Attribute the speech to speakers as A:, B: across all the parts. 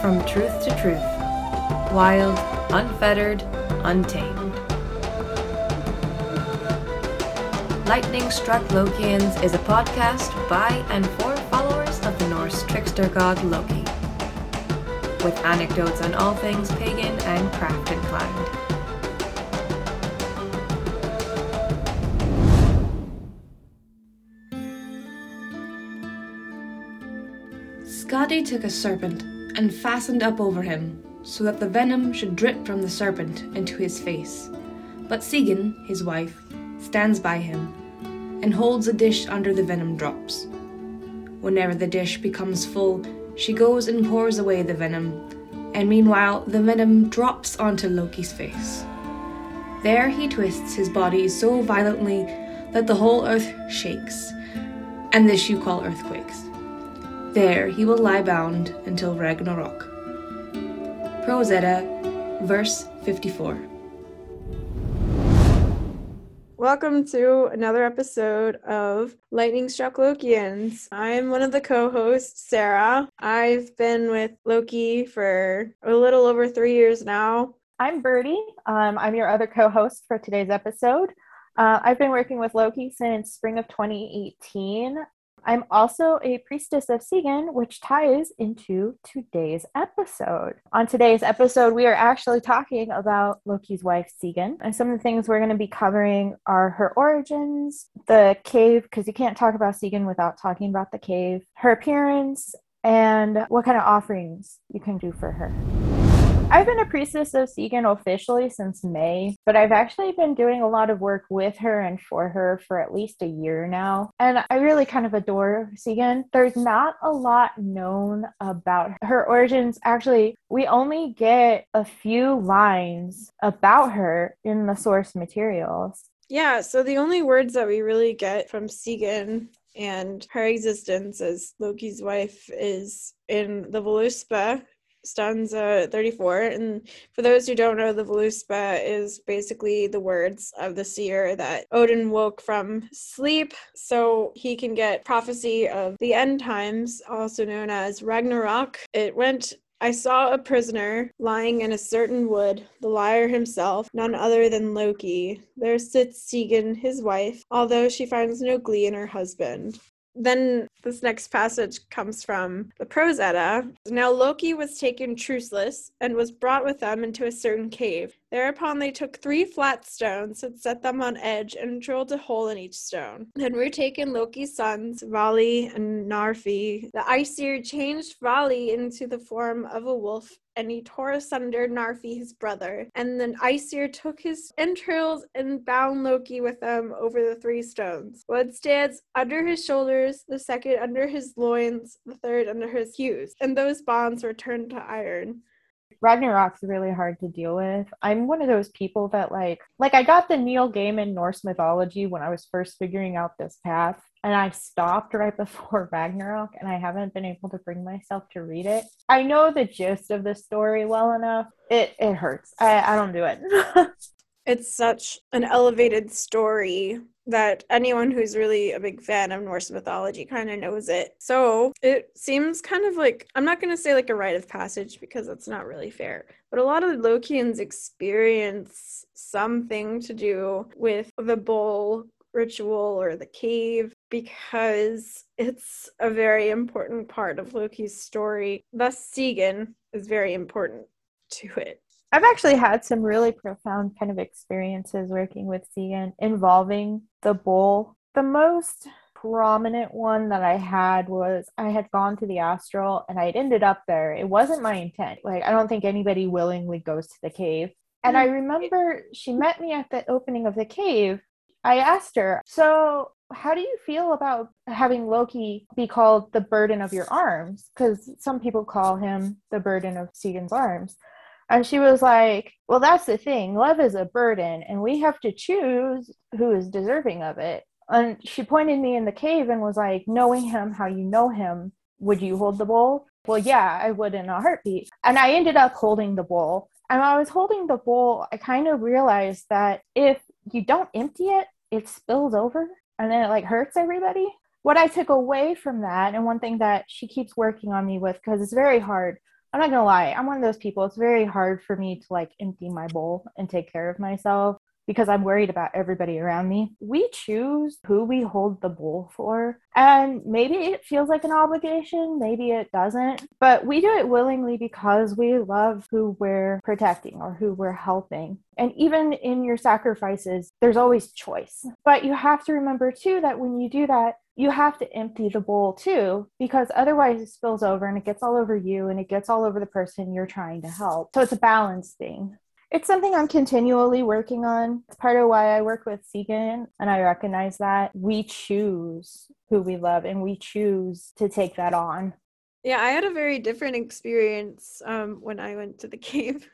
A: From truth to truth, wild, unfettered, untamed. Lightning Struck Lokeans is a podcast by and for followers of the Norse trickster god Loki, with anecdotes on all things pagan and craft inclined. Skadi took a serpent and fastened up over him, so that the venom should drip from the serpent into his face. But Sigyn, his wife, stands by him and holds a dish under the venom drops. Whenever the dish becomes full, she goes and pours away the venom, and meanwhile the venom drops onto Loki's face. There he twists his body so violently that the whole earth shakes, and this you call earthquakes. There he will lie bound until Ragnarok. Prose Edda, verse 54.
B: Welcome to another episode of Lightning Struck Lokeans. I'm one of the co hosts, Sarah. I've been with Loki for a little over three years now.
C: I'm Birdie. Um, I'm your other co host for today's episode. Uh, I've been working with Loki since spring of 2018. I'm also a priestess of Sigyn, which ties into today's episode. On today's episode, we are actually talking about Loki's wife, Sigyn. And some of the things we're going to be covering are her origins, the cave, because you can't talk about Sigyn without talking about the cave, her appearance, and what kind of offerings you can do for her. I've been a priestess of Sigyn officially since May, but I've actually been doing a lot of work with her and for her for at least a year now. And I really kind of adore Sigyn. There's not a lot known about her origins. Actually, we only get a few lines about her in the source materials.
B: Yeah, so the only words that we really get from Sigyn and her existence as Loki's wife is in the Voluspa, stanza 34 and for those who don't know the voluspa is basically the words of the seer that odin woke from sleep so he can get prophecy of the end times also known as ragnarok it went I saw a prisoner lying in a certain wood, the liar himself, none other than Loki. There sits Sigyn, his wife, although she finds no glee in her husband. Then this next passage comes from the Prose Edda. Now Loki was taken truceless and was brought with them into a certain cave. Thereupon they took three flat stones and set them on edge and drilled a hole in each stone. Then were taken Loki's sons, Vali and Narfi. The Aesir changed Vali into the form of a wolf and he tore asunder Narfi his brother. And then Aesir took his entrails and bound Loki with them over the three stones. One stands under his shoulders, the second under his loins, the third under his hews. And those bonds were turned to iron.
C: Ragnarok's really hard to deal with. I'm one of those people that like like I got the Neil Gaiman Norse mythology when I was first figuring out this path and I stopped right before Ragnarok and I haven't been able to bring myself to read it. I know the gist of the story well enough. It it hurts. I, I don't do it.
B: it's such an elevated story that anyone who's really a big fan of Norse mythology kind of knows it. So it seems kind of like, I'm not going to say like a rite of passage because that's not really fair, but a lot of Lokeans experience something to do with the bull ritual or the cave because it's a very important part of Loki's story. Thus, Sigyn is very important to it.
C: I've actually had some really profound kind of experiences working with Sigyn involving the bull. The most prominent one that I had was I had gone to the astral and I'd ended up there. It wasn't my intent. Like, I don't think anybody willingly goes to the cave. And I mm-hmm. remember she met me at the opening of the cave. I asked her, So, how do you feel about having Loki be called the burden of your arms? Because some people call him the burden of Sigyn's arms. And she was like, Well, that's the thing. Love is a burden, and we have to choose who is deserving of it. And she pointed me in the cave and was like, Knowing him how you know him, would you hold the bowl? Well, yeah, I would in a heartbeat. And I ended up holding the bowl. And while I was holding the bowl, I kind of realized that if you don't empty it, it spills over and then it like hurts everybody. What I took away from that, and one thing that she keeps working on me with, because it's very hard, I'm not gonna lie, I'm one of those people. It's very hard for me to like empty my bowl and take care of myself because I'm worried about everybody around me. We choose who we hold the bowl for. And maybe it feels like an obligation, maybe it doesn't, but we do it willingly because we love who we're protecting or who we're helping. And even in your sacrifices, there's always choice. But you have to remember too that when you do that, you have to empty the bowl too, because otherwise it spills over and it gets all over you and it gets all over the person you're trying to help. So it's a balance thing. It's something I'm continually working on. It's part of why I work with Sigyn, and I recognize that we choose who we love and we choose to take that on.
B: Yeah, I had a very different experience um, when I went to the cave.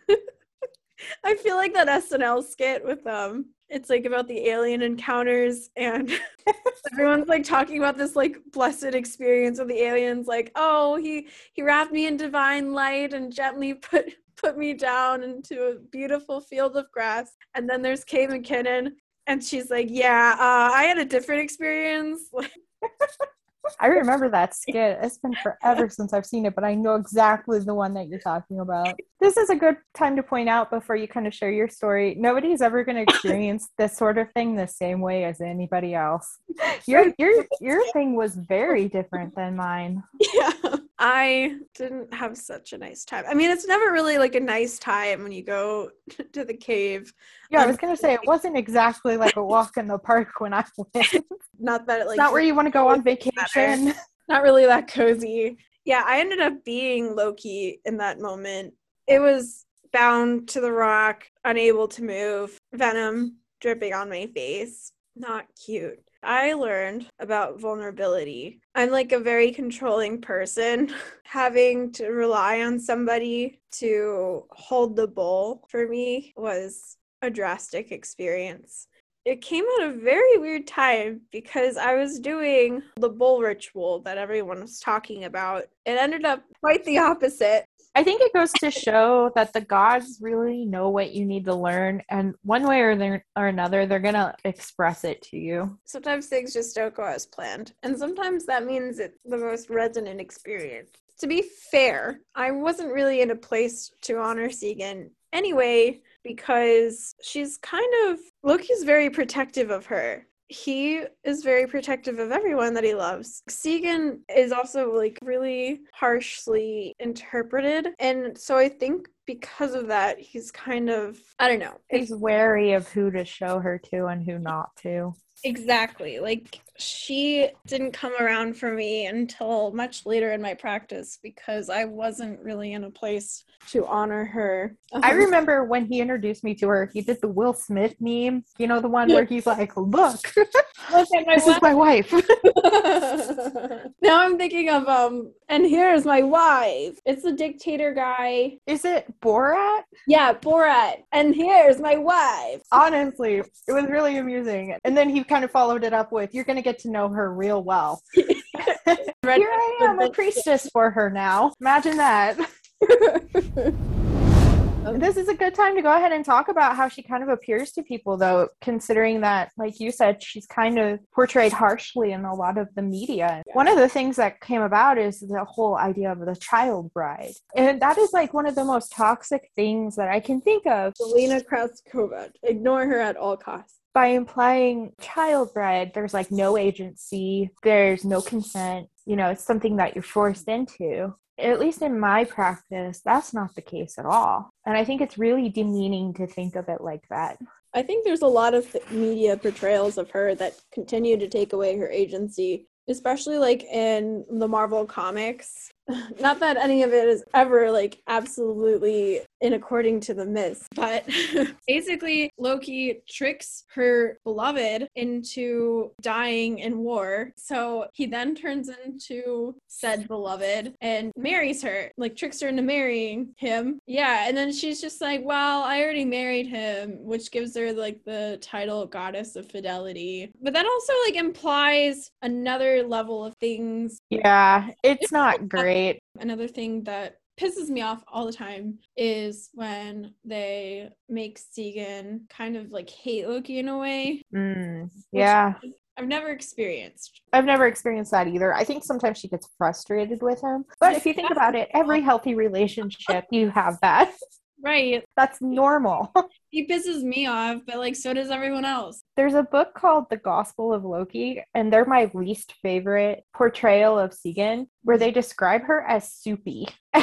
B: I feel like that SNL skit with um it's like about the alien encounters and everyone's like talking about this like blessed experience with the aliens like oh he he wrapped me in divine light and gently put put me down into a beautiful field of grass. And then there's Kate McKinnon and she's like yeah uh, I had a different experience
C: I remember that skit. It's been forever since I've seen it, but I know exactly the one that you're talking about. This is a good time to point out before you kind of share your story. Nobody's ever going to experience this sort of thing the same way as anybody else. Your your your thing was very different than mine.
B: Yeah. I didn't have such a nice time. I mean, it's never really like a nice time when you go to the cave.
C: Yeah, I um, was gonna say it wasn't exactly like a walk in the park when I went.
B: Not that it, like
C: not where you want to go on vacation.
B: Not really that cozy. Yeah, I ended up being Loki in that moment. It was bound to the rock, unable to move, venom dripping on my face. Not cute. I learned about vulnerability. I'm like a very controlling person. Having to rely on somebody to hold the bowl for me was a drastic experience. It came at a very weird time because I was doing the bowl ritual that everyone was talking about. It ended up quite the opposite.
C: I think it goes to show that the gods really know what you need to learn, and one way or, or another, they're gonna express it to you.
B: Sometimes things just don't go as planned, and sometimes that means it's the most resonant experience. To be fair, I wasn't really in a place to honor Sigyn anyway because she's kind of Loki's very protective of her he is very protective of everyone that he loves. Sigyn is also like really harshly interpreted. And so I think because of that, he's kind of, I don't know.
C: He's wary of who to show her to and who not to.
B: Exactly. Like she didn't come around for me until much later in my practice because I wasn't really in a place to honor her.
C: I remember when he introduced me to her, he did the Will Smith meme. You know, the one where he's like, Look, look this wife. is my wife.
B: now I'm thinking of um and here's my wife. It's the dictator guy.
C: Is it Borat?
B: Yeah, Borat. And here's my wife.
C: Honestly, it was really amusing. And then he kind of followed it up with, You're gonna get to know her real well. Here I am, a priestess for her now. Imagine that. this is a good time to go ahead and talk about how she kind of appears to people, though, considering that, like you said, she's kind of portrayed harshly in a lot of the media. Yeah. One of the things that came about is the whole idea of the child bride. And that is like one of the most toxic things that I can think of.
B: Selena Krasskova. Ignore her at all costs
C: by implying child bride, there's like no agency, there's no consent, you know, it's something that you're forced into. At least in my practice, that's not the case at all. And I think it's really demeaning to think of it like that.
B: I think there's a lot of media portrayals of her that continue to take away her agency, especially like in the Marvel comics. Not that any of it is ever like absolutely in according to the myths, but basically Loki tricks her beloved into dying in war. So he then turns into said beloved and marries her, like tricks her into marrying him. Yeah, and then she's just like, "Well, I already married him," which gives her like the title goddess of fidelity. But that also like implies another level of things.
C: Yeah, it's not great.
B: Another thing that pisses me off all the time is when they make Sigyn kind of like hate Loki in a way.
C: Mm, yeah.
B: I've never experienced.
C: I've never experienced that either. I think sometimes she gets frustrated with him. But if you think about it, every healthy relationship, you have that.
B: Right.
C: That's normal.
B: He pisses me off, but like so does everyone else.
C: There's a book called The Gospel of Loki, and they're my least favorite portrayal of Sigyn, where they describe her as soupy.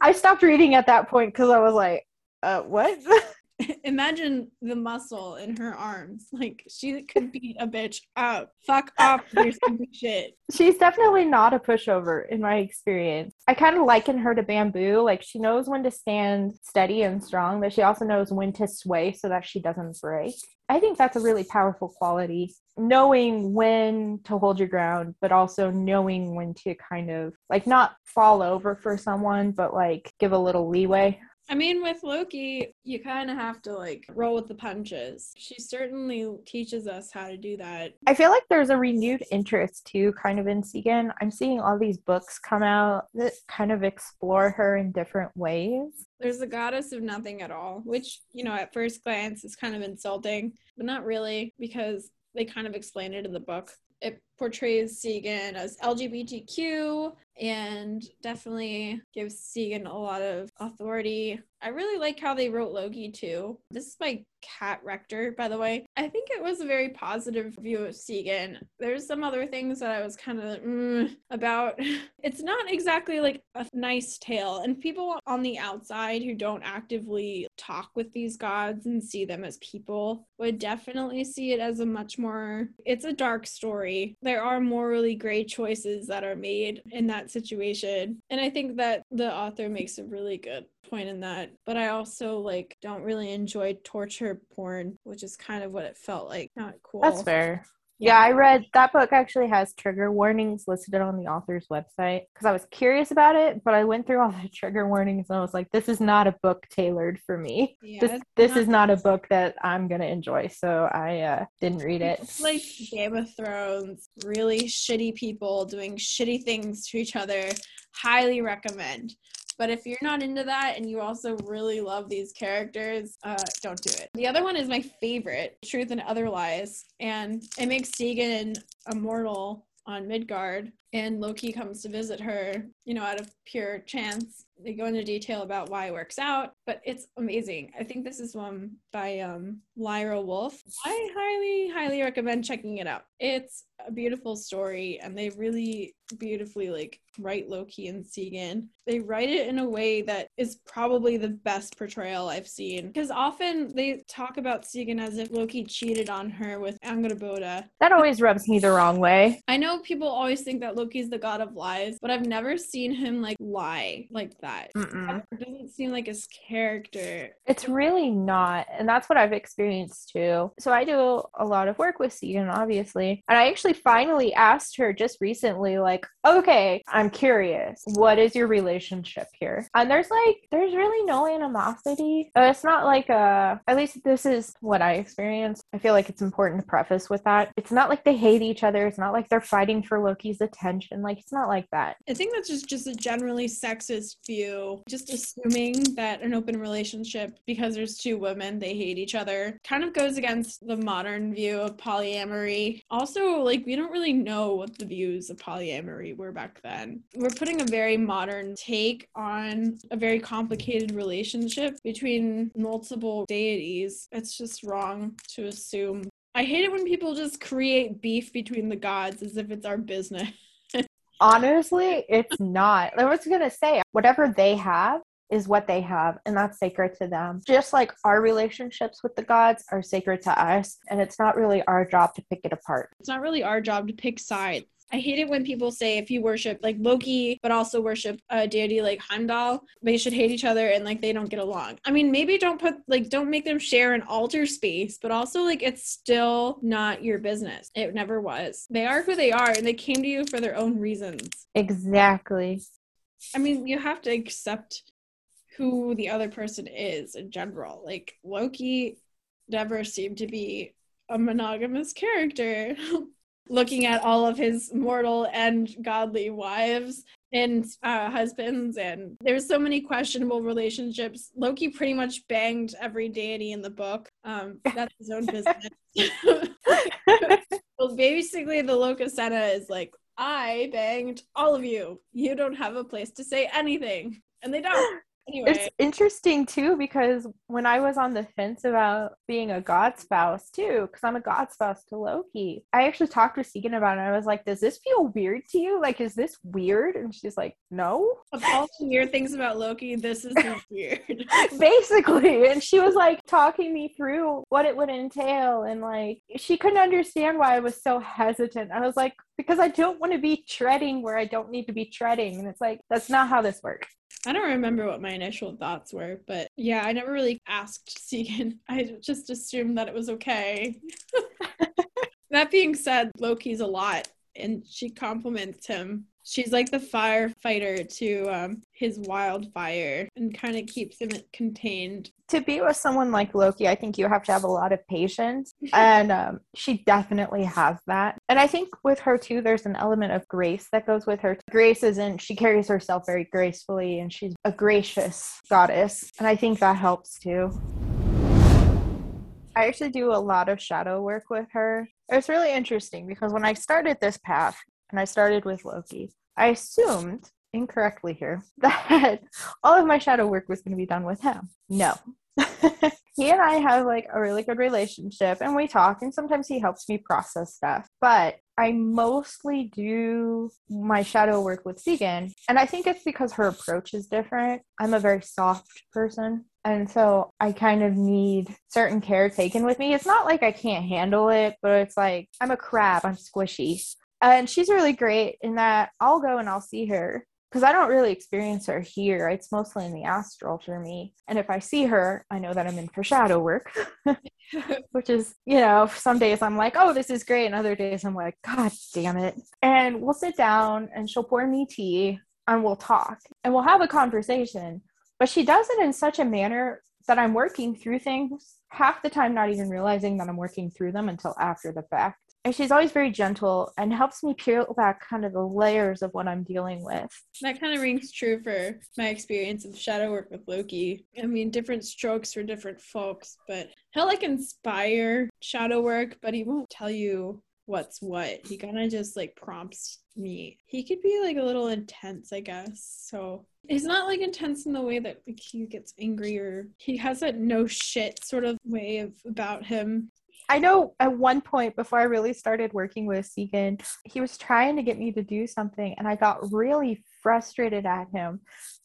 C: I stopped reading at that point because I was like, uh, what?
B: Imagine the muscle in her arms. Like she could beat a bitch up. Fuck off your stupid shit.
C: She's definitely not a pushover in my experience. I kind of liken her to bamboo. Like she knows when to stand steady and strong, but she also knows when to sway so that she doesn't break. I think that's a really powerful quality. Knowing when to hold your ground, but also knowing when to kind of like not fall over for someone, but like give a little leeway.
B: I mean, with Loki, you kind of have to like roll with the punches. She certainly teaches us how to do that.
C: I feel like there's a renewed interest too, kind of in Sigyn. I'm seeing all these books come out that kind of explore her in different ways.
B: There's the goddess of nothing at all, which, you know, at first glance is kind of insulting, but not really because they kind of explain it in the book. It portrays Sigyn as LGBTQ and definitely gives Sigyn a lot of authority. I really like how they wrote Loki too. This is by Kat Rector, by the way. I think it was a very positive view of Sigyn. There's some other things that I was kind of mm, about. It's not exactly like a nice tale, and people on the outside who don't actively talk with these gods and see them as people would definitely see it as a much more. It's a dark story. There are morally gray choices that are made in that situation, and I think that the author makes a really good point in that but i also like don't really enjoy torture porn which is kind of what it felt like not cool
C: That's fair. Yeah, I read that book actually has trigger warnings listed on the author's website because I was curious about it, but I went through all the trigger warnings and I was like, this is not a book tailored for me.
B: Yeah,
C: this this
B: not-
C: is not a book that I'm gonna enjoy, so I uh, didn't read it.
B: It's like Game of Thrones, really shitty people doing shitty things to each other. Highly recommend. But if you're not into that and you also really love these characters, uh, don't do it. The other one is my favorite, Truth and Other Lies, and it makes Tegan immortal on Midgard, and Loki comes to visit her, you know, out of pure chance. They go into detail about why it works out, but it's amazing. I think this is one by um, Lyra Wolf. I highly, highly recommend checking it out. It's a beautiful story, and they really beautifully like write Loki and Sigyn. They write it in a way that is probably the best portrayal I've seen. Because often they talk about Sigyn as if Loki cheated on her with Angrboda.
C: That always rubs me the wrong way.
B: I know people always think that Loki's the god of lies, but I've never seen him like lie like that.
C: Mm-mm.
B: It doesn't seem like his character.
C: It's really not. And that's what I've experienced too. So I do a lot of work with Sigyn, obviously. And I actually finally asked her just recently, like, okay, I'm curious. What is your relationship here? And there's like, there's really no animosity. Uh, It's not like, uh, at least this is what I experienced. I feel like it's important to preface with that. It's not like they hate each other. It's not like they're fighting for Loki's attention. Like, it's not like that.
B: I think that's just, just a generally sexist view. Just assuming that an open relationship, because there's two women, they hate each other, kind of goes against the modern view of polyamory. Also, like, we don't really know what the views of polyamory were back then. We're putting a very modern take on a very complicated relationship between multiple deities. It's just wrong to assume. I hate it when people just create beef between the gods as if it's our business.
C: Honestly, it's not. I was gonna say, whatever they have is what they have, and that's sacred to them. Just like our relationships with the gods are sacred to us, and it's not really our job to pick it apart.
B: it's not really our job to pick sides. I hate it when people say if you worship like Loki, but also worship a deity like Heimdall, they should hate each other and like they don't get along. I mean, maybe don't put like don't make them share an altar space, but also like it's still not your business. It never was. They are who they are and they came to you for their own reasons.
C: Exactly.
B: I mean, you have to accept who the other person is in general. Like Loki never seemed to be a monogamous character. Looking at all of his mortal and godly wives and uh, husbands, and there's so many questionable relationships. Loki pretty much banged every deity in the book. Um, that's his own business. Well, basically, the Lokasenna is like, I banged all of you. You don't have a place to say anything. And they don't. Anyway.
C: It's interesting too because when I was on the fence about being a god spouse too, because I'm a god spouse to Loki, I actually talked with Sigyn about it. I was like, "Does this feel weird to you? Like, is this weird?" And she's like, "No."
B: Of all the weird things about Loki, this is not weird.
C: Basically, and she was like talking me through what it would entail, and like she couldn't understand why I was so hesitant. I was like, because I don't want to be treading where I don't need to be treading, and it's like that's not how this works.
B: I don't remember what my initial thoughts were, but yeah, I never really asked Sigyn. I just assumed that it was okay. that being said, Loki's a lot and she compliments him. She's like the firefighter to um, his wildfire and kind of keeps him contained.
C: To be with someone like Loki, I think you have to have a lot of patience, and um, she definitely has that. And I think with her too, there's an element of grace that goes with her. Grace isn't she carries herself very gracefully, and she's a gracious goddess, and I think that helps too. I actually do a lot of shadow work with her. It's really interesting because when I started this path, and I started with Loki, I assumed incorrectly here that all of my shadow work was going to be done with him. No. he and I have like a really good relationship and we talk and sometimes he helps me process stuff. But I mostly do my shadow work with Sigyn and I think it's because her approach is different. I'm a very soft person and so I kind of need certain care taken with me. It's not like I can't handle it, but it's like I'm a crab, I'm squishy. And she's really great in that I'll go and I'll see her because I don't really experience her here. It's mostly in the astral for me. And if I see her, I know that I'm in for shadow work, which is, you know, some days I'm like, oh, this is great. And other days I'm like, God damn it. And we'll sit down and she'll pour me tea and we'll talk and we'll have a conversation but she does it in such a manner that I'm working through things half the time, not even realizing that I'm working through them until after the fact. And she's always very gentle and helps me peel back kind of the layers of what I'm dealing with.
B: That kind of rings true for my experience of shadow work with Loki. I mean, different strokes for different folks, but he'll like inspire shadow work, but he won't tell you what's what. He kind of just like prompts me. He could be like a little intense, I guess. So he's not like intense in the way that like he gets angry or he has that no shit sort of way of about him.
C: I know at one point before I really started working with Sigyn, he was trying to get me to do something and I got really frustrated at him.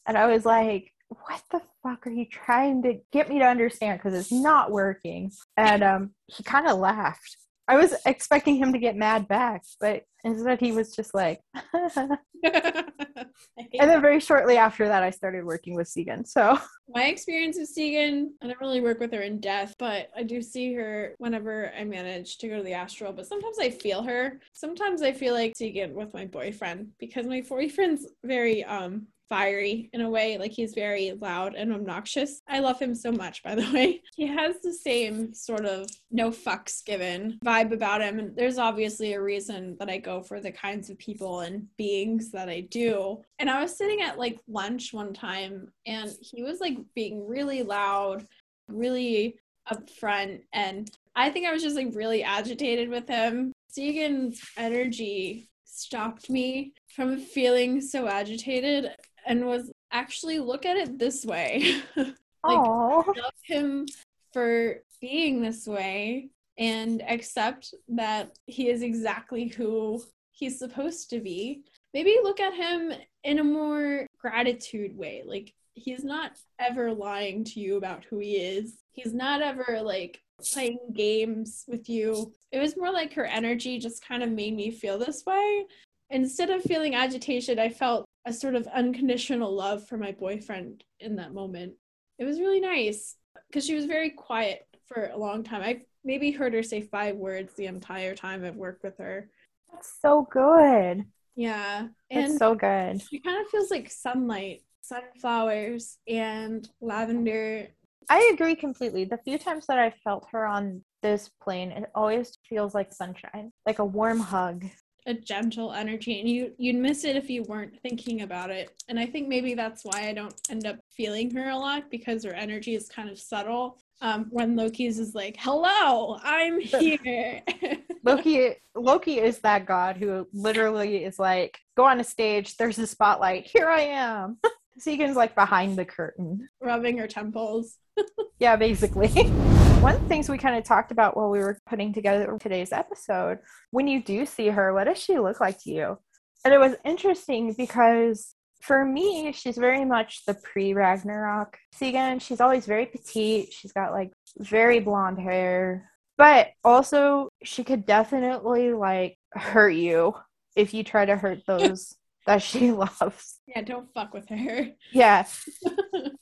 C: And I was like, what the fuck are you trying to get me to understand? Because it's not working. And um, he kind of laughed. I was expecting him to get mad back, but instead he was just like. and then very shortly after that, I started working with Sigyn. So
B: my experience with Sigyn, I don't really work with her in death, but I do see her whenever I manage to go to the astral. But sometimes I feel her. Sometimes I feel like Sigyn with my boyfriend because my boyfriend's very um fiery in a way. Like he's very loud and obnoxious. I love him so much, by the way. He has the same sort of no fucks given vibe about him. And there's obviously a reason that I go for the kinds of people and beings that I do. And I was sitting at like lunch one time and he was like being really loud, really upfront. And I think I was just like really agitated with him. Sigyn's energy stopped me from feeling so agitated and was actually look at it this way. like
C: Aww.
B: love him for being this way and accept that he is exactly who he's supposed to be. Maybe look at him in a more gratitude way. Like he's not ever lying to you about who he is. He's not ever like playing games with you. It was more like her energy just kind of made me feel this way. Instead of feeling agitation, I felt a sort of unconditional love for my boyfriend in that moment. It was really nice because she was very quiet for a long time. I've maybe heard her say five words the entire time I've worked with her.
C: That's so good.
B: Yeah.
C: And That's so good.
B: She kind of feels like sunlight, sunflowers, and lavender.
C: I agree completely. The few times that I felt her on this plane, it always feels like sunshine, like a warm hug
B: a gentle energy and you you'd miss it if you weren't thinking about it and i think maybe that's why i don't end up feeling her a lot because her energy is kind of subtle um, when loki's is like hello i'm here
C: Loki Loki is that god who literally is like, go on a stage, there's a spotlight, here I am. Sigyn's like behind the curtain.
B: Rubbing her temples.
C: Yeah, basically. One of the things we kind of talked about while we were putting together today's episode, when you do see her, what does she look like to you? And it was interesting because for me, she's very much the pre Ragnarok Sigyn. She's always very petite. She's got like very blonde hair, but also she could definitely like hurt you if you try to hurt those that she loves.
B: Yeah, don't fuck with her.
C: Yeah.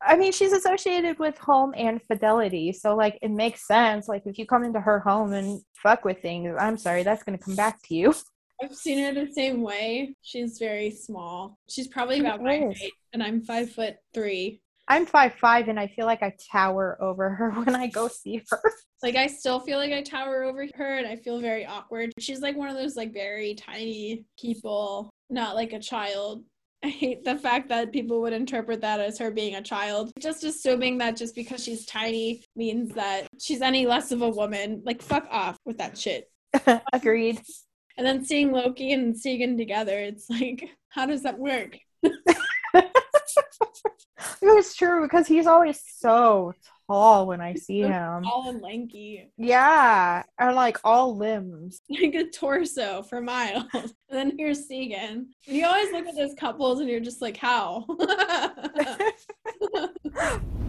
C: I mean, she's associated with home and fidelity. So, like, it makes sense. Like, if you come into her home and fuck with things, I'm sorry, that's going to come back to you.
B: I've seen her the same way. She's very small. She's probably about my
C: is.
B: height, and I'm five foot three.
C: I'm five five, and I feel like I tower over her when I go see her.
B: Like I still feel like I tower over her, and I feel very awkward. She's like one of those like very tiny people, not like a child. I hate the fact that people would interpret that as her being a child. Just assuming that just because she's tiny means that she's any less of a woman. Like, fuck off with that shit.
C: Agreed.
B: And then seeing Loki and Sigyn together, it's like, how does that work?
C: It's true because he's always so tall when I see him.
B: All and lanky,
C: Yeah, and like all limbs.
B: like a torso for miles. And then here's Sigyn. And you always look at those couples and you're just like, how?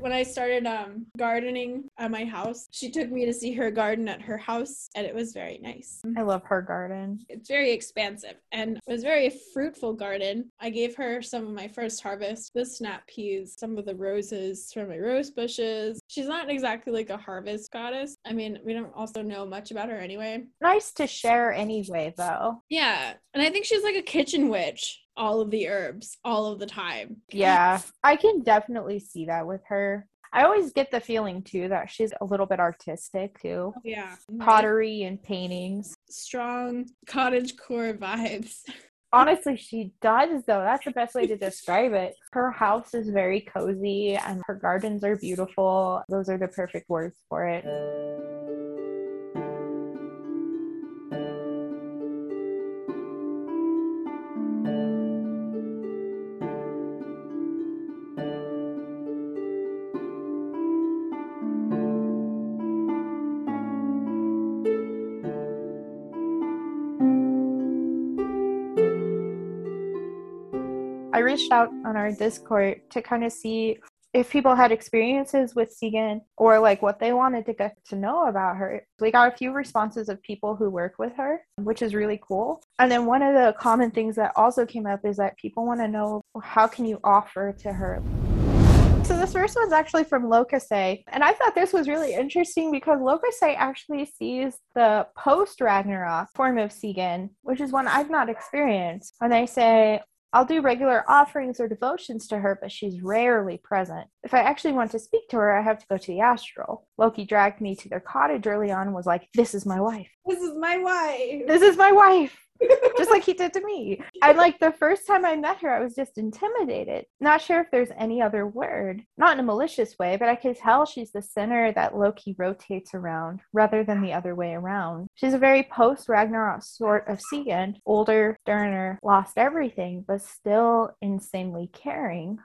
B: when I started um, gardening at my house, she took me to see her garden at her house, and it was very nice.
C: I love her garden.
B: It's very expansive and it was a very fruitful garden. I gave her some of my first harvest, the snap peas, some of the roses from my rose bushes. She's not exactly like a harvest goddess. I mean, we don't also know much about her anyway.
C: Nice to share anyway, though.
B: Yeah, and I think she's like a kitchen witch. All of the herbs, all of the time.
C: Yeah, I can definitely see that with her. I always get the feeling too that she's a little bit artistic too.
B: Oh, yeah.
C: Pottery and paintings.
B: Strong cottage core vibes.
C: Honestly, she does though. That's the best way to describe it. Her house is very cozy and her gardens are beautiful. Those are the perfect words for it. Reached out on our Discord to kind of see if people had experiences with Sigyn or like what they wanted to get to know about her. We got a few responses of people who work with her, which is really cool. And then one of the common things that also came up is that people want to know how can you offer to her? So this first one's actually from Locusay, and I thought this was really interesting because Locusay actually sees the post Ragnarok form of Sigyn, which is one I've not experienced. And they say, I'll do regular offerings or devotions to her, but she's rarely present. If I actually want to speak to her, I have to go to the astral. Loki dragged me to their cottage early on and was like, This is my wife.
B: This is my wife.
C: This is my wife. Just like he did to me. And like the first time I met her, I was just intimidated. Not sure if there's any other word, not in a malicious way, but I could tell she's the center that Loki rotates around rather than the other way around. She's a very post Ragnarok sort of Sigyn, older, sterner, lost everything, but still insanely caring.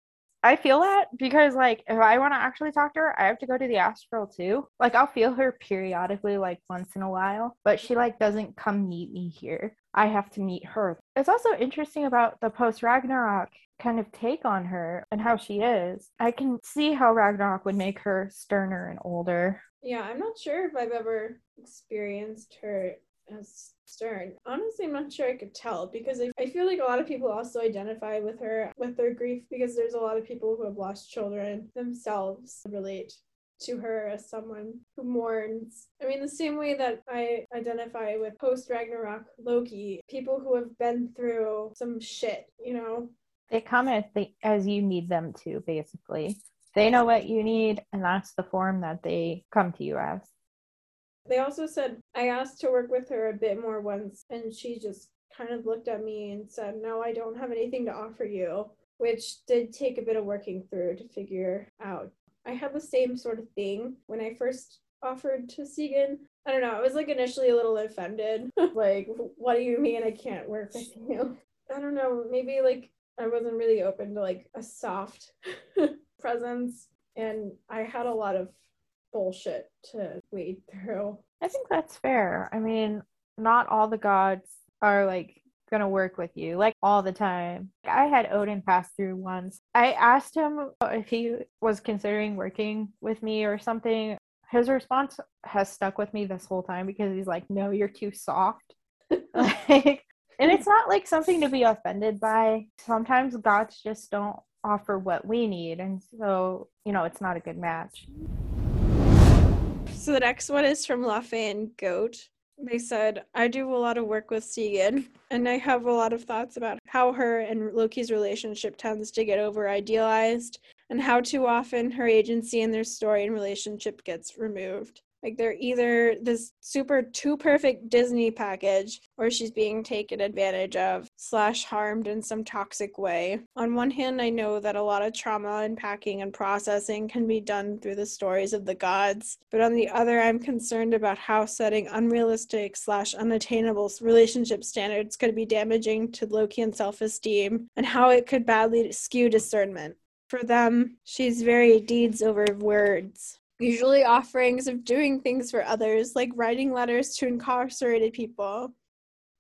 C: I feel that because like if I want to actually talk to her, I have to go to the astral too. Like I'll feel her periodically like once in a while, but she like doesn't come meet me here. I have to meet her. It's also interesting about the post Ragnarok kind of take on her and how she is. I can see how Ragnarok would make her sterner and older.
B: Yeah, I'm not sure if I've ever experienced her as stern. Honestly, I'm not sure I could tell because I, I feel like a lot of people also identify with her with their grief because there's a lot of people who have lost children themselves relate to her as someone who mourns. I mean, the same way that I identify with post Ragnarok Loki, people who have been through some shit, you know?
C: They come as they as you need them to, basically. They know what you need, and that's the form that they come to you as.
B: They also said I asked to work with her a bit more once, and she just kind of looked at me and said, No, I don't have anything to offer you, which did take a bit of working through to figure out. I had the same sort of thing when I first offered to Sigyn. I don't know. I was like initially a little offended. like, what do you mean I can't work with you? I don't know. Maybe like I wasn't really open to like a soft presence, and I had a lot of bullshit to wade through.
C: I think that's fair. I mean, not all the gods are like gonna work with you like all the time. I had Odin pass through once. I asked him if he was considering working with me or something. His response has stuck with me this whole time because he's like, "No, you're too soft." like, and it's not like something to be offended by. Sometimes gods just don't offer what we need, and so you know, it's not a good match.
B: So the next one is from Lafayette Goat. They said, I do a lot of work with Sigyn, and I have a lot of thoughts about how her and Loki's relationship tends to get over idealized, and how too often her agency in their story and relationship gets removed. Like they're either this super too perfect Disney package or she's being taken advantage of slash harmed in some toxic way. On one hand, I know that a lot of trauma unpacking and processing can be done through the stories of the gods. But on the other, I'm concerned about how setting unrealistic slash unattainable relationship standards could be damaging to Loki and self esteem and how it could badly skew discernment. For them, she's very deeds over words usually offerings of doing things for others, like writing letters to incarcerated people.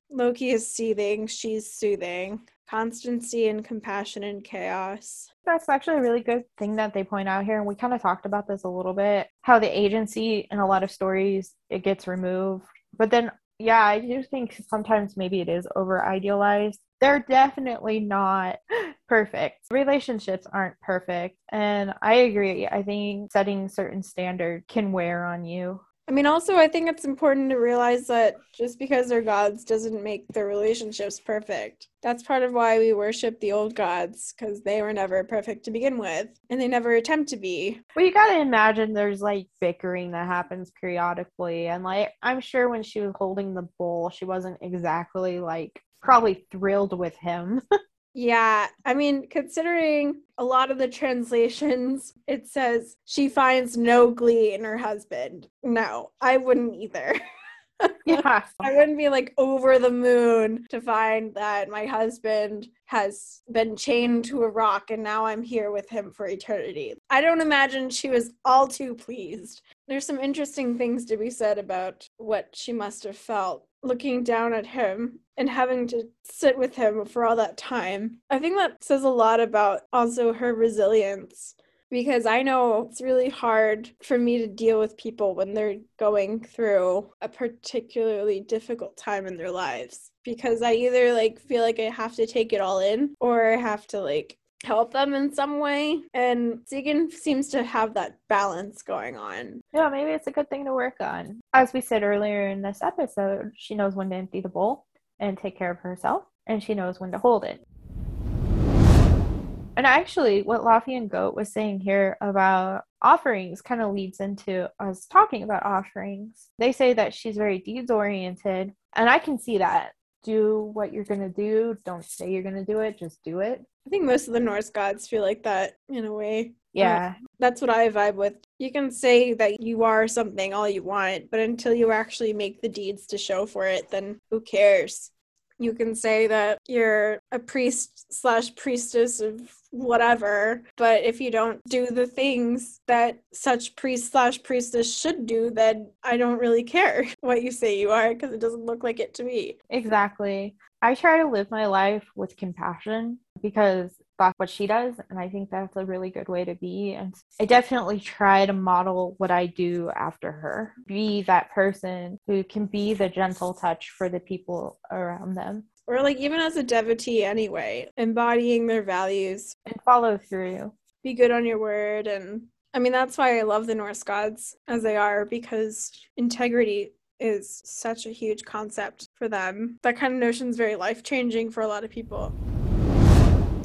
B: Loki is seething, she's soothing. Constancy and compassion and chaos.
C: That's actually a really good thing that they point out here. And we kind of talked about this a little bit how the agency in a lot of stories it gets removed. But then, yeah, I do think sometimes maybe it is over idealized. They're definitely not perfect. Relationships aren't perfect. And I agree. I think setting certain standard can wear on you.
B: I mean, also, I think it's important to realize that just because they're gods doesn't make their relationships perfect. That's part of why we worship the old gods, because they were never perfect to begin with, and they never attempt to be.
C: Well, you gotta imagine there's like bickering that happens periodically. And like, I'm sure when she was holding the bowl, she wasn't exactly like probably thrilled with him.
B: Yeah, I mean, considering a lot of the translations, it says she finds no glee in her husband. No, I wouldn't either.
C: yeah.
B: I wouldn't be like over the moon to find that my husband has been chained to a rock and now I'm here with him for eternity. I don't imagine she was all too pleased. There's some interesting things to be said about what she must have felt looking down at him and having to sit with him for all that time. I think that says a lot about also her resilience because I know it's really hard for me to deal with people when they're going through a particularly difficult time in their lives because I either like feel like I have to take it all in or I have to like help them in some way. And Sigyn seems to have that balance going on.
C: Yeah, maybe it's a good thing to work on. As we said earlier in this episode, she knows when to empty the bowl and take care of herself, and she knows when to hold it. And actually, what Laufey and Goat was saying here about offerings kind of leads into us talking about offerings. They say that she's very deeds oriented, and I can see that. Do what you're going to do. Don't say you're going to do it, just do it.
B: I think most of the Norse gods feel like that in a way.
C: Yeah.
B: Uh, that's what I vibe with. You can say that you are something all you want, but until you actually make the deeds to show for it, then who cares? You can say that you're a priest slash priestess of whatever, but if you don't do the things that such priest slash priestess should do, then I don't really care what you say you are because it doesn't look like it to me.
C: Exactly. I try to live my life with compassion because that's what she does. And I think that's a really good way to be. And I definitely try to model what I do after her, be that person who can be the gentle touch for the people around them.
B: Or, like, even as a devotee, anyway, embodying their values
C: and follow through.
B: Be good on your word. And I mean, that's why I love the Norse gods as they are because integrity is such a huge concept for them. That kind of notion is very life changing for a lot of people.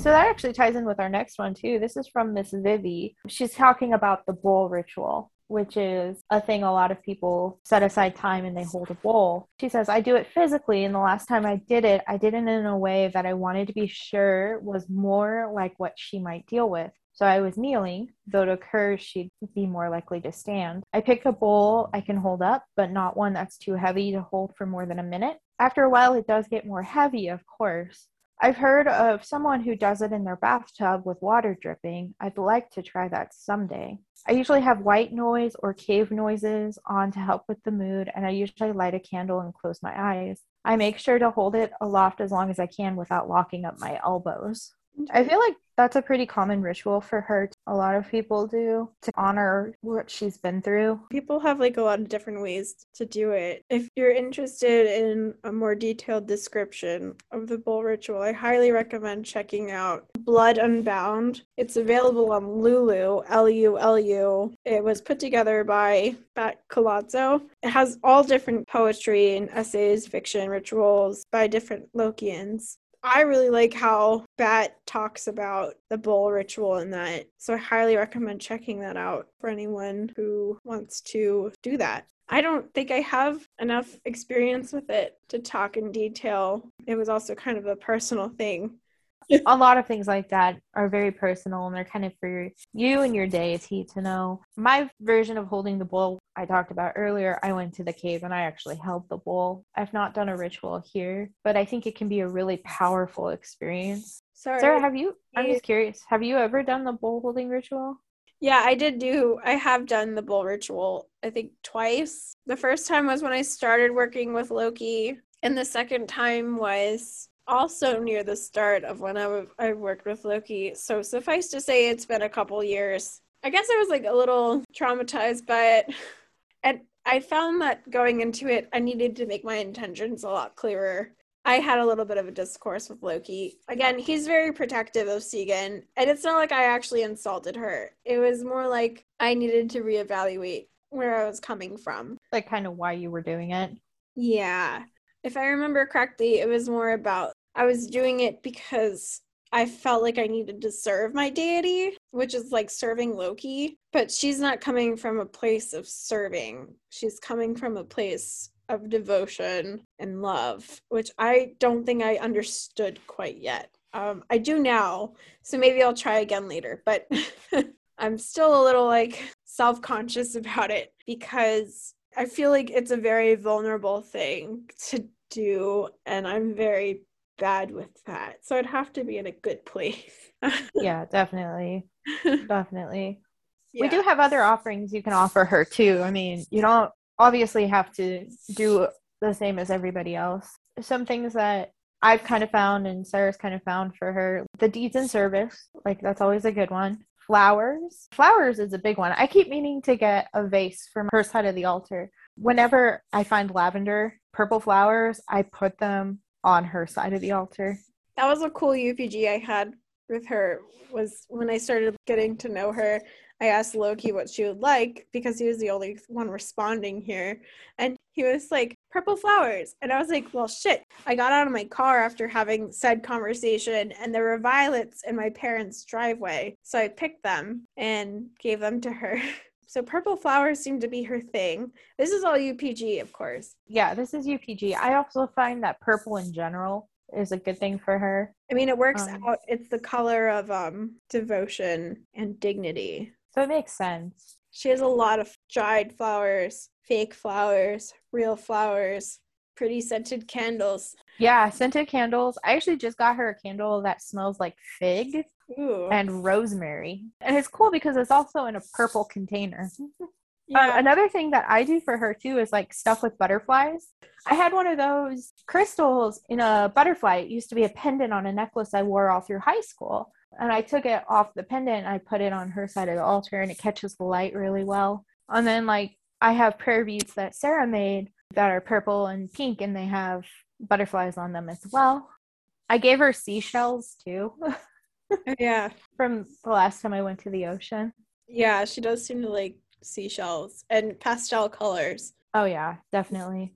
C: So that actually ties in with our next one too. This is from Miss Vivi. She's talking about the bowl ritual, which is a thing a lot of people set aside time and they hold a bowl. She says, I do it physically, and the last time I did it, I did it in a way that I wanted to be sure was more like what she might deal with. So I was kneeling, though to occur, she'd be more likely to stand. I picked a bowl I can hold up, but not one that's too heavy to hold for more than a minute. After a while, it does get more heavy, of course. I've heard of someone who does it in their bathtub with water dripping. I'd like to try that someday. I usually have white noise or cave noises on to help with the mood, and I usually light a candle and close my eyes. I make sure to hold it aloft as long as I can without locking up my elbows. I feel like that's a pretty common ritual for her. A lot of people do to honor what she's been through.
B: People have like a lot of different ways to do it. If you're interested in a more detailed description of the bowl ritual, I highly recommend checking out Blood Unbound. It's available on Lulu, L U L U. It was put together by Bat Colazzo. It has all different poetry and essays, fiction, rituals by different Lokeans. I really like how Bat talks about the bowl ritual in that. So I highly recommend checking that out for anyone who wants to do that. I don't think I have enough experience with it to talk in detail. It was also kind of a personal thing
C: a lot of things like that are very personal and they're kind of for you and your deity to know. My version of holding the bowl I talked about earlier, I went to the cave and I actually held the bowl. I've not done a ritual here, but I think it can be a really powerful experience. Sorry. Sara, have you? I'm just curious. Have you ever done the bowl holding ritual?
B: Yeah, I did do. I have done the bowl ritual, I think twice. The first time was when I started working with Loki, and the second time was also near the start of when I, I worked with Loki. So suffice to say, it's been a couple years. I guess I was like a little traumatized by it. And I found that going into it, I needed to make my intentions a lot clearer. I had a little bit of a discourse with Loki. Again, he's very protective of Sigyn, and it's not like I actually insulted her. It was more like I needed to reevaluate where I was coming from.
C: Like, kind of why you were doing it.
B: Yeah. If I remember correctly, it was more about I was doing it because I felt like I needed to serve my deity, which is like serving Loki. But she's not coming from a place of serving, she's coming from a place of devotion and love, which I don't think I understood quite yet. Um, I do now, so maybe I'll try again later. But I'm still a little like self conscious about it because I feel like it's a very vulnerable thing to do, and I'm very bad with that. So I'd have to be in a good place.
C: yeah, definitely. definitely. Yeah. We do have other offerings you can offer her too. I mean, you don't obviously have to do the same as everybody else. Some things that I've kind of found and Sara's kind of found for her the deeds in service, like that's always a good one. Flowers. Flowers is a big one. I keep meaning to get a vase from her side of the altar. Whenever I find lavender, purple flowers, I put them on her side of the altar.
B: That was a cool UPG I had with her was when I started getting to know her. I asked Loki what she would like because he was the only one responding here. And he was like, purple flowers. And I was like, well, shit. I got out of my car after having said conversation, and there were violets in my parents' driveway. So I picked them and gave them to her. So purple flowers seem to be her thing. This is all UPG, of course.
C: Yeah, this is UPG. I also find that purple in general is a good thing for her.
B: I mean, it works um, out. It's the color of um devotion and dignity.
C: So it makes sense.
B: She has a lot of dried flowers, fake flowers, real flowers, pretty scented candles.
C: Yeah, scented candles. I actually just got her a candle that smells like fig. Ooh. and rosemary. And it's cool because it's also in a purple container. Uh, yeah. Uh, another thing that I do for her too is like stuff with butterflies. I had one of those crystals in a butterfly. It used to be a pendant on a necklace I wore all through high school. And I took it off the pendant, I put it on her side of the altar, and it catches the light really well. And then, like, I have prayer beads that Sara made that are purple and pink, and they have butterflies on them as well. I gave her seashells too.
B: yeah.
C: From the last time I went to the ocean.
B: Yeah, she does seem to like seashells and pastel colors.
C: Oh, yeah, definitely.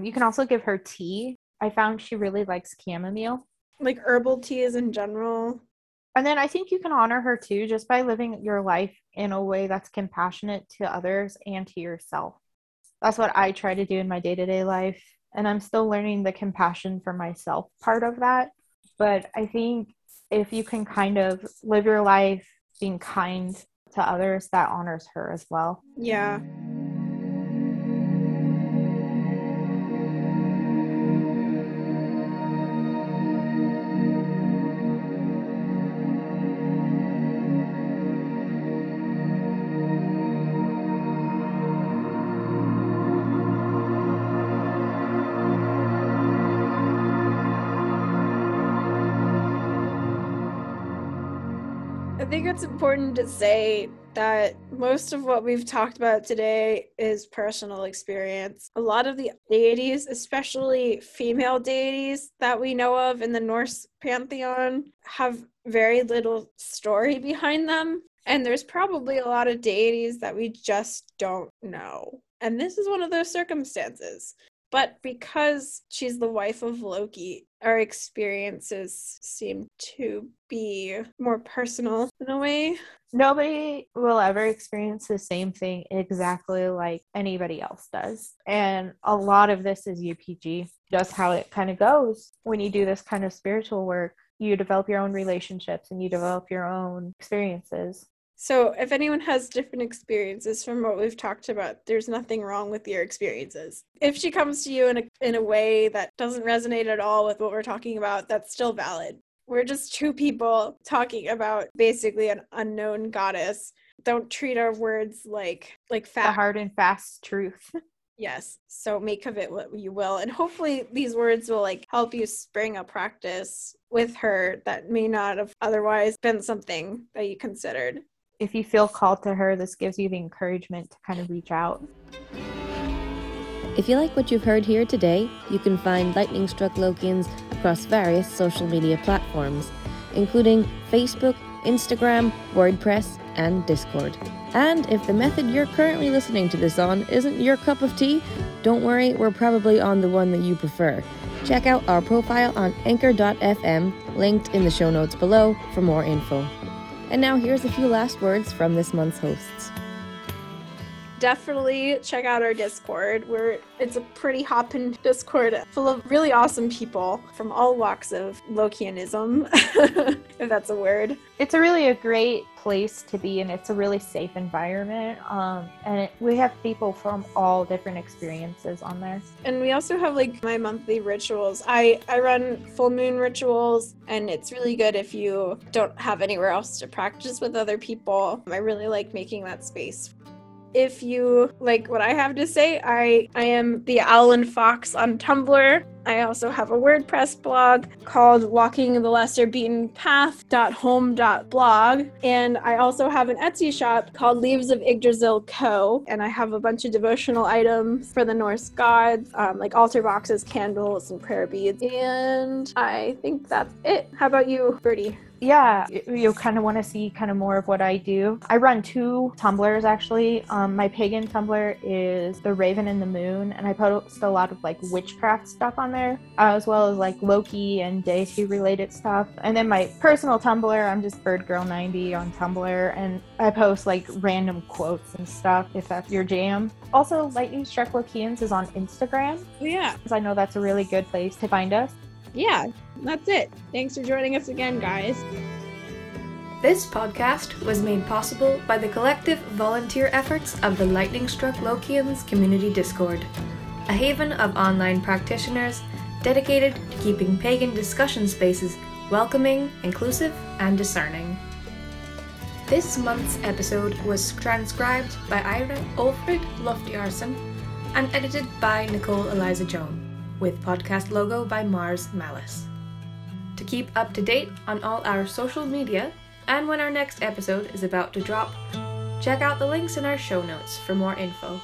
C: You can also give her tea. I found she really likes chamomile.
B: Like herbal teas in general.
C: And then I think you can honor her too just by living your life in a way that's compassionate to others and to yourself. That's what I try to do in my day to day life. And I'm still learning the compassion for myself part of that. But I think if you can kind of live your life being kind to others that honors her as well.
B: Yeah. It's important to say that most of what we've talked about today is personal experience. A lot of the deities, especially female deities that we know of in the Norse pantheon, have very little story behind them. And there's probably a lot of deities that we just don't know. And this is one of those circumstances. But because she's the wife of Loki, our experiences seem to be more personal in a way.
C: Nobody will ever experience the same thing exactly like anybody else does. And a lot of this is UPG, just how it kind of goes when you do this kind of spiritual work. You develop your own relationships and you develop your own experiences.
B: So, if anyone has different experiences from what we've talked about, there's nothing wrong with your experiences. If she comes to you in a, in a way that doesn't resonate at all with what we're talking about, that's still valid. We're just two people talking about basically an unknown goddess. Don't treat our words like like
C: The hard and fast truth.
B: Yes. So make of it what you will. And hopefully these words will like help you spring a practice with her that may not have otherwise been something that you considered.
C: If you feel called to her, this gives you the encouragement to kind of reach out.
D: If you like what you've heard here today, you can find Lightning Struck Lokeans across various social media platforms, including Facebook, Instagram, WordPress, and Discord. And if the method you're currently listening to this on isn't your cup of tea, don't worry, we're probably on the one that you prefer. Check out our profile on anchor.fm, linked in the show notes below for more info. And now here's a few last words from this month's hosts.
B: Definitely check out our discord where it's a pretty hopping discord full of really awesome people from all walks of lokeanism if that's a word
C: It's a really a great place to be, and it's a really safe environment. Um, and it, we have people from all different experiences on there.
B: and we also have like my monthly rituals i i run full moon rituals and it's really good if you don't have anywhere else to practice with other people i really like making that space if you like what I have to say, I I am the Alan Fox on Tumblr. I also have a WordPress blog called Walking the Lesser Beaten Path.home.blog. And I also have an Etsy shop called Leaves of Yggdrasil Co. And I have a bunch of devotional items for the Norse gods, um, like altar boxes, candles, and prayer beads. And I think that's it. How about you, Birdie?
C: Yeah, you kind of want to see kind of more of what I do. I run two Tumblrs actually. Um, Um, my pagan Tumblr is the Raven and the Moon, and I post a lot of like witchcraft stuff on there, as well as like Loki and deity related stuff. And then my personal Tumblr, I'm just BirdGirl90 on Tumblr, and I post like random quotes and stuff if that's your jam. Also, Lightning Struck Lokeans is on Instagram, oh,
B: Yeah.
C: because I know that's a really good place to find us.
B: Yeah, that's it. Thanks for joining us again, guys.
A: This podcast was made possible by the collective volunteer efforts of the Lightning Struck Lokeans Community Discord, a haven of online practitioners dedicated to keeping pagan discussion spaces welcoming, inclusive, and discerning. This month's episode was transcribed by Eira Olfrid Loptsjarsen and edited by Nicole Eliza Joan, with podcast logo by Marz Malus. To keep up to date on all our social media and when our next episode is about to drop, check out the links in our show notes for more info.